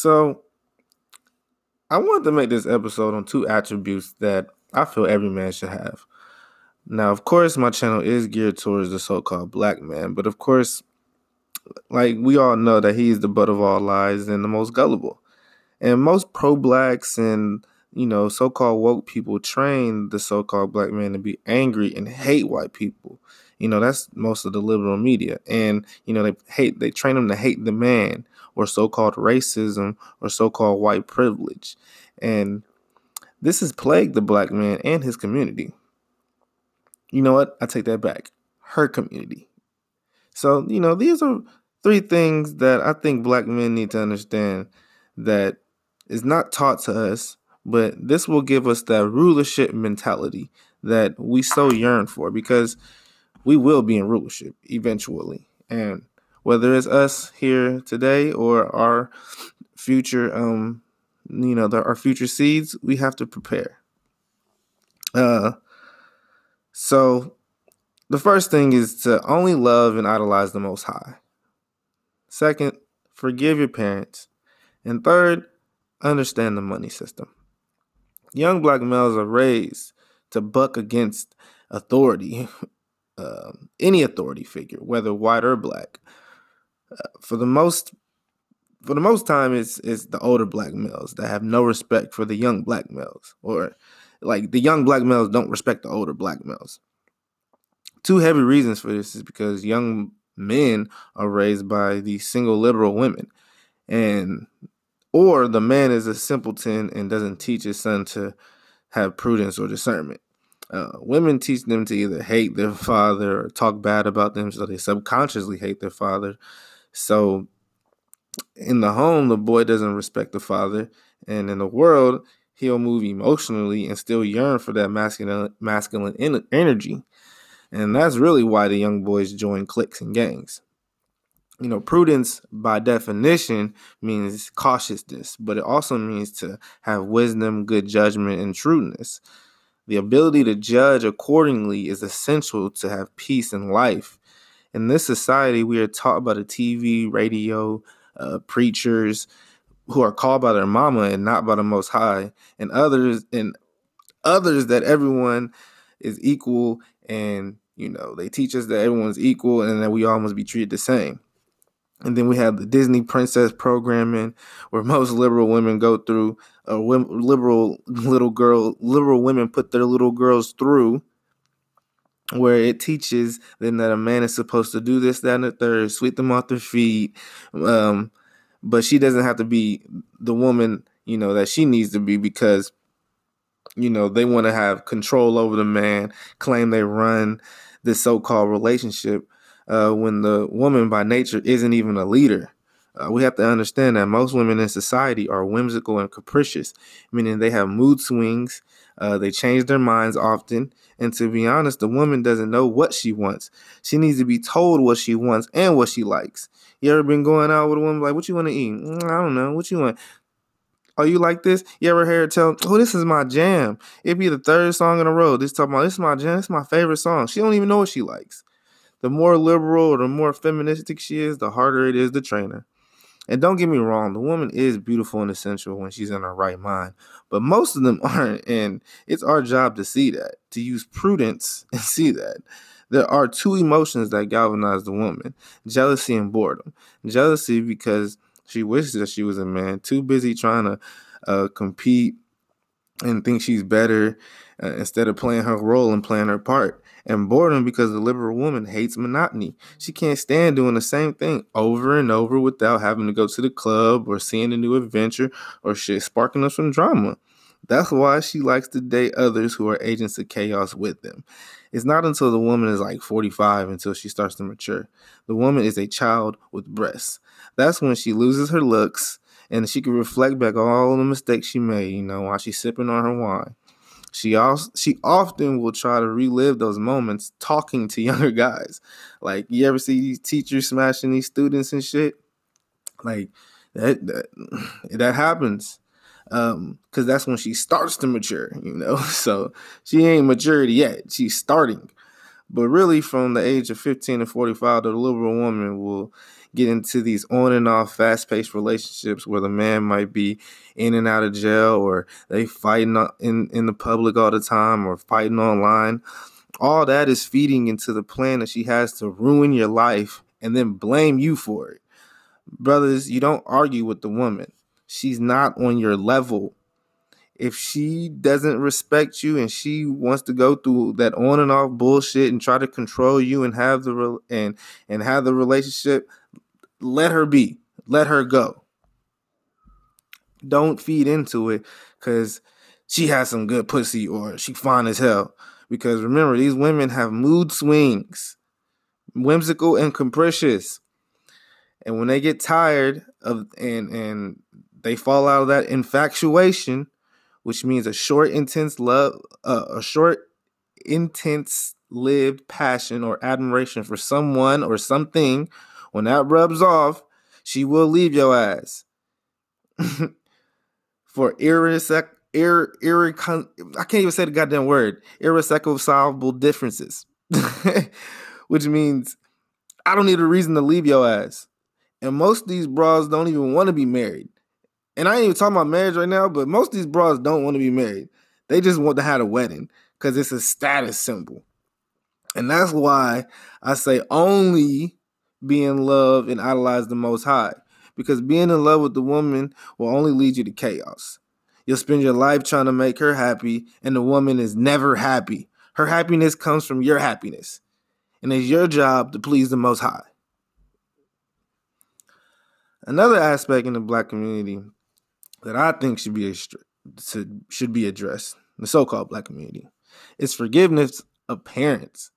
So, I wanted to make this episode on two attributes that I feel every man should have. Now, of course, my channel is geared towards the so called black man, but of course, like we all know that he's the butt of all lies and the most gullible. And most pro blacks and you know, so called woke people train the so called black man to be angry and hate white people. You know, that's most of the liberal media. And, you know, they hate, they train them to hate the man or so called racism or so called white privilege. And this has plagued the black man and his community. You know what? I take that back. Her community. So, you know, these are three things that I think black men need to understand that is not taught to us but this will give us that rulership mentality that we so yearn for because we will be in rulership eventually. And whether it's us here today or our future, um, you know, the, our future seeds, we have to prepare. Uh, so the first thing is to only love and idolize the Most High. Second, forgive your parents. And third, understand the money system. Young black males are raised to buck against authority, uh, any authority figure, whether white or black. For the most, for the most time, it's it's the older black males that have no respect for the young black males, or like the young black males don't respect the older black males. Two heavy reasons for this is because young men are raised by these single liberal women, and or the man is a simpleton and doesn't teach his son to have prudence or discernment. Uh, women teach them to either hate their father or talk bad about them, so they subconsciously hate their father. So, in the home, the boy doesn't respect the father, and in the world, he'll move emotionally and still yearn for that masculine masculine energy. And that's really why the young boys join cliques and gangs you know, prudence by definition means cautiousness, but it also means to have wisdom, good judgment, and shrewdness. The ability to judge accordingly is essential to have peace in life. In this society, we are taught by the TV, radio, uh, preachers who are called by their mama and not by the Most High, and others and others that everyone is equal, and you know they teach us that everyone's equal and that we all must be treated the same. And then we have the Disney princess programming, where most liberal women go through, uh, liberal little girl, liberal women put their little girls through, where it teaches them that a man is supposed to do this, that, and the third, sweep them off their feet. Um, but she doesn't have to be the woman, you know, that she needs to be because, you know, they want to have control over the man, claim they run this so-called relationship uh, when the woman by nature isn't even a leader. Uh, we have to understand that most women in society are whimsical and capricious, meaning they have mood swings, uh, they change their minds often, and to be honest, the woman doesn't know what she wants. She needs to be told what she wants and what she likes. You ever been going out with a woman like, "What you want to eat?" Mm, I don't know. What you want? Oh, you like this? You ever hear her tell, "Oh, this is my jam"? It'd be the third song in a row. This talking about this is my jam. This is my favorite song. She don't even know what she likes the more liberal or the more feministic she is, the harder it is to train her. And don't get me wrong, the woman is beautiful and essential when she's in her right mind, but most of them aren't. And it's our job to see that, to use prudence and see that. There are two emotions that galvanize the woman jealousy and boredom. Jealousy because she wishes that she was a man, too busy trying to uh, compete and think she's better uh, instead of playing her role and playing her part and boredom because the liberal woman hates monotony. She can't stand doing the same thing over and over without having to go to the club or seeing a new adventure or shit sparking up some drama. That's why she likes to date others who are agents of chaos with them. It's not until the woman is like 45 until she starts to mature. The woman is a child with breasts. That's when she loses her looks and she can reflect back all the mistakes she made, you know, while she's sipping on her wine. She also she often will try to relive those moments talking to younger guys. Like you ever see these teachers smashing these students and shit? Like that that, that happens. Um, cause that's when she starts to mature, you know. So she ain't matured yet. She's starting. But really, from the age of 15 to 45, the liberal woman will get into these on and off fast paced relationships where the man might be in and out of jail or they fighting in, in the public all the time or fighting online. All that is feeding into the plan that she has to ruin your life and then blame you for it. Brothers, you don't argue with the woman. She's not on your level if she doesn't respect you and she wants to go through that on and off bullshit and try to control you and have the re- and and have the relationship let her be. Let her go. Don't feed into it because she has some good pussy or she fine as hell. Because remember these women have mood swings whimsical and capricious. And when they get tired of and and they fall out of that infatuation which means a short, intense love, uh, a short, intense lived passion or admiration for someone or something. When that rubs off, she will leave your ass for irresec- ir- irrecon- I can't even say the goddamn word irreconcilable differences, which means I don't need a reason to leave your ass. And most of these bras don't even want to be married and I ain't even talking about marriage right now, but most of these bras don't want to be married. They just want to have a wedding because it's a status symbol. And that's why I say only be in love and idolize the most high. Because being in love with the woman will only lead you to chaos. You'll spend your life trying to make her happy, and the woman is never happy. Her happiness comes from your happiness. And it's your job to please the most high. Another aspect in the black community that I think should be should be addressed the so-called black community is forgiveness of parents.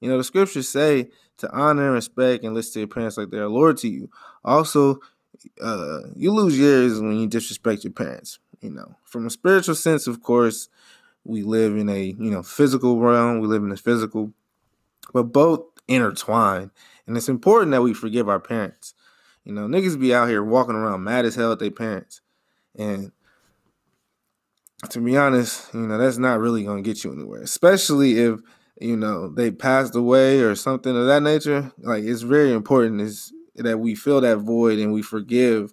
You know, the scriptures say to honor and respect and listen to your parents like they're Lord to you. Also, uh, you lose years when you disrespect your parents. You know, from a spiritual sense, of course, we live in a you know physical realm. We live in the physical, but both intertwine, and it's important that we forgive our parents. You know, niggas be out here walking around mad as hell at their parents. And to be honest, you know, that's not really going to get you anywhere, especially if, you know, they passed away or something of that nature. Like, it's very important is that we fill that void and we forgive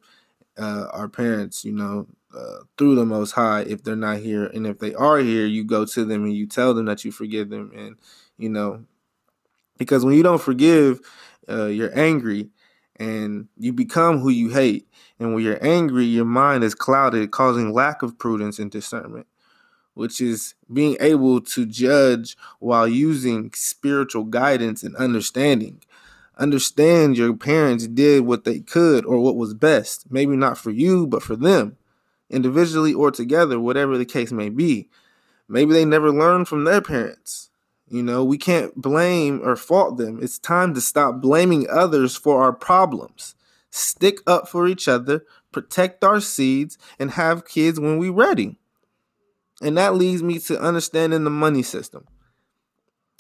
uh, our parents, you know, uh, through the Most High if they're not here. And if they are here, you go to them and you tell them that you forgive them. And, you know, because when you don't forgive, uh, you're angry and you become who you hate. And when you're angry, your mind is clouded, causing lack of prudence and discernment, which is being able to judge while using spiritual guidance and understanding. Understand your parents did what they could or what was best, maybe not for you, but for them, individually or together, whatever the case may be. Maybe they never learned from their parents. You know, we can't blame or fault them. It's time to stop blaming others for our problems. Stick up for each other, protect our seeds, and have kids when we're ready. And that leads me to understanding the money system.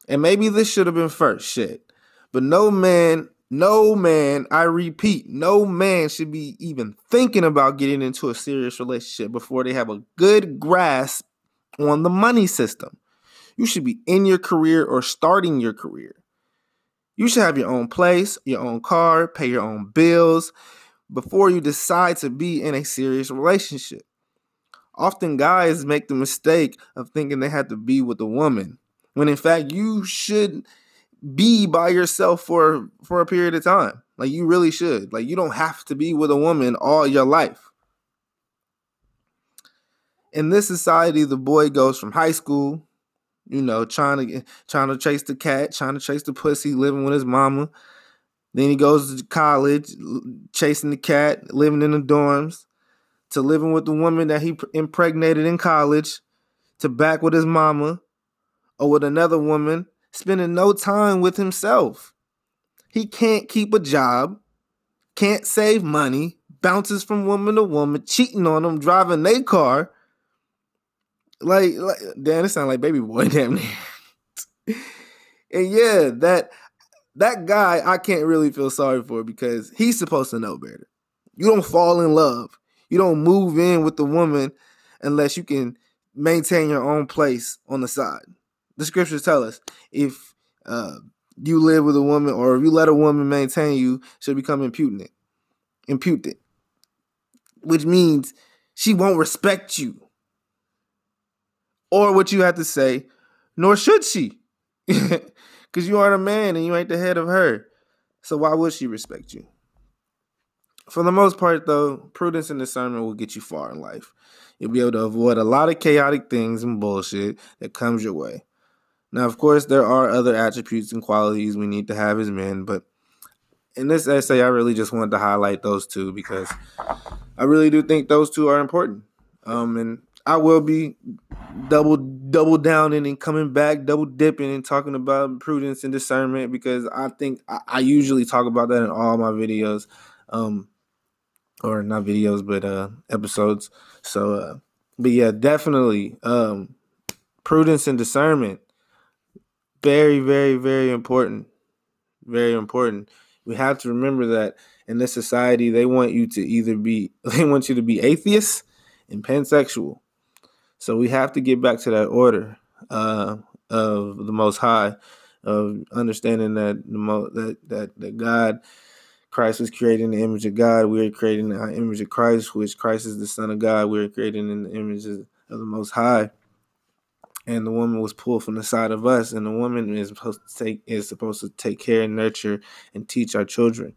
And maybe this should have been first, shit. But no man, no man, I repeat, no man should be even thinking about getting into a serious relationship before they have a good grasp on the money system. You should be in your career or starting your career. You should have your own place, your own car, pay your own bills before you decide to be in a serious relationship. Often guys make the mistake of thinking they have to be with a woman when in fact you should be by yourself for for a period of time. Like you really should. Like you don't have to be with a woman all your life. In this society, the boy goes from high school you know, trying to trying to chase the cat, trying to chase the pussy, living with his mama. Then he goes to college, chasing the cat, living in the dorms, to living with the woman that he impregnated in college, to back with his mama, or with another woman, spending no time with himself. He can't keep a job, can't save money, bounces from woman to woman, cheating on them, driving their car, like, like damn, it sounds like baby boy, damn near. and yeah, that that guy I can't really feel sorry for because he's supposed to know better. You don't fall in love. You don't move in with the woman unless you can maintain your own place on the side. The scriptures tell us if uh, you live with a woman or if you let a woman maintain you, she'll become impudent. Impudent. Which means she won't respect you. Or what you have to say, nor should she. Because you aren't a man and you ain't the head of her. So why would she respect you? For the most part, though, prudence and discernment will get you far in life. You'll be able to avoid a lot of chaotic things and bullshit that comes your way. Now, of course, there are other attributes and qualities we need to have as men, but in this essay, I really just wanted to highlight those two because I really do think those two are important. Um, and I will be double double downing and coming back, double dipping and talking about prudence and discernment because I think I, I usually talk about that in all my videos, um, or not videos but uh, episodes. So, uh, but yeah, definitely um, prudence and discernment very, very, very important. Very important. We have to remember that in this society, they want you to either be, they want you to be atheist and pansexual. So we have to get back to that order uh, of the Most High, of understanding that the mo- that that that God, Christ was created in the image of God. We are creating the image of Christ, which Christ is the Son of God. We are created in the image of the Most High and the woman was pulled from the side of us and the woman is supposed to take is supposed to take care and nurture and teach our children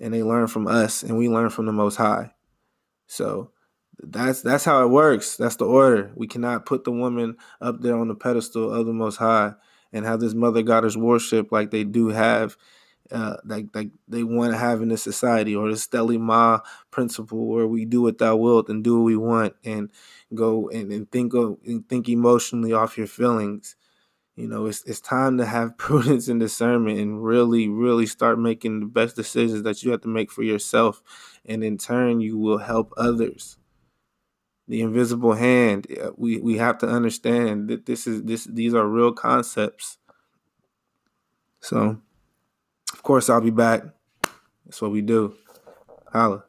and they learn from us and we learn from the most high so that's that's how it works that's the order we cannot put the woman up there on the pedestal of the most high and have this mother goddess worship like they do have uh, like like they want to have in this society, or the Thelema principle, where we do what thou wilt and do what we want, and go and, and think of and think emotionally off your feelings. You know, it's it's time to have prudence and discernment, and really, really start making the best decisions that you have to make for yourself, and in turn, you will help others. The invisible hand. We we have to understand that this is this these are real concepts. So. Of course, I'll be back. That's what we do. Holla.